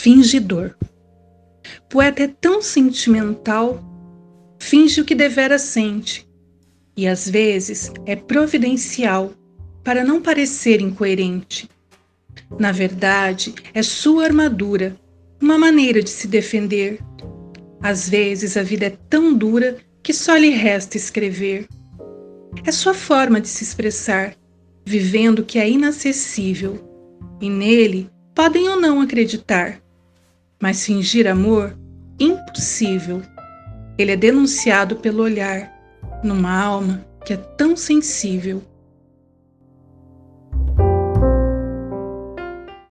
fingidor. Poeta é tão sentimental, finge o que devera sente, e às vezes é providencial para não parecer incoerente. Na verdade, é sua armadura, uma maneira de se defender. Às vezes a vida é tão dura que só lhe resta escrever. É sua forma de se expressar, vivendo o que é inacessível, e nele podem ou não acreditar. Mas fingir amor, impossível. Ele é denunciado pelo olhar, numa alma que é tão sensível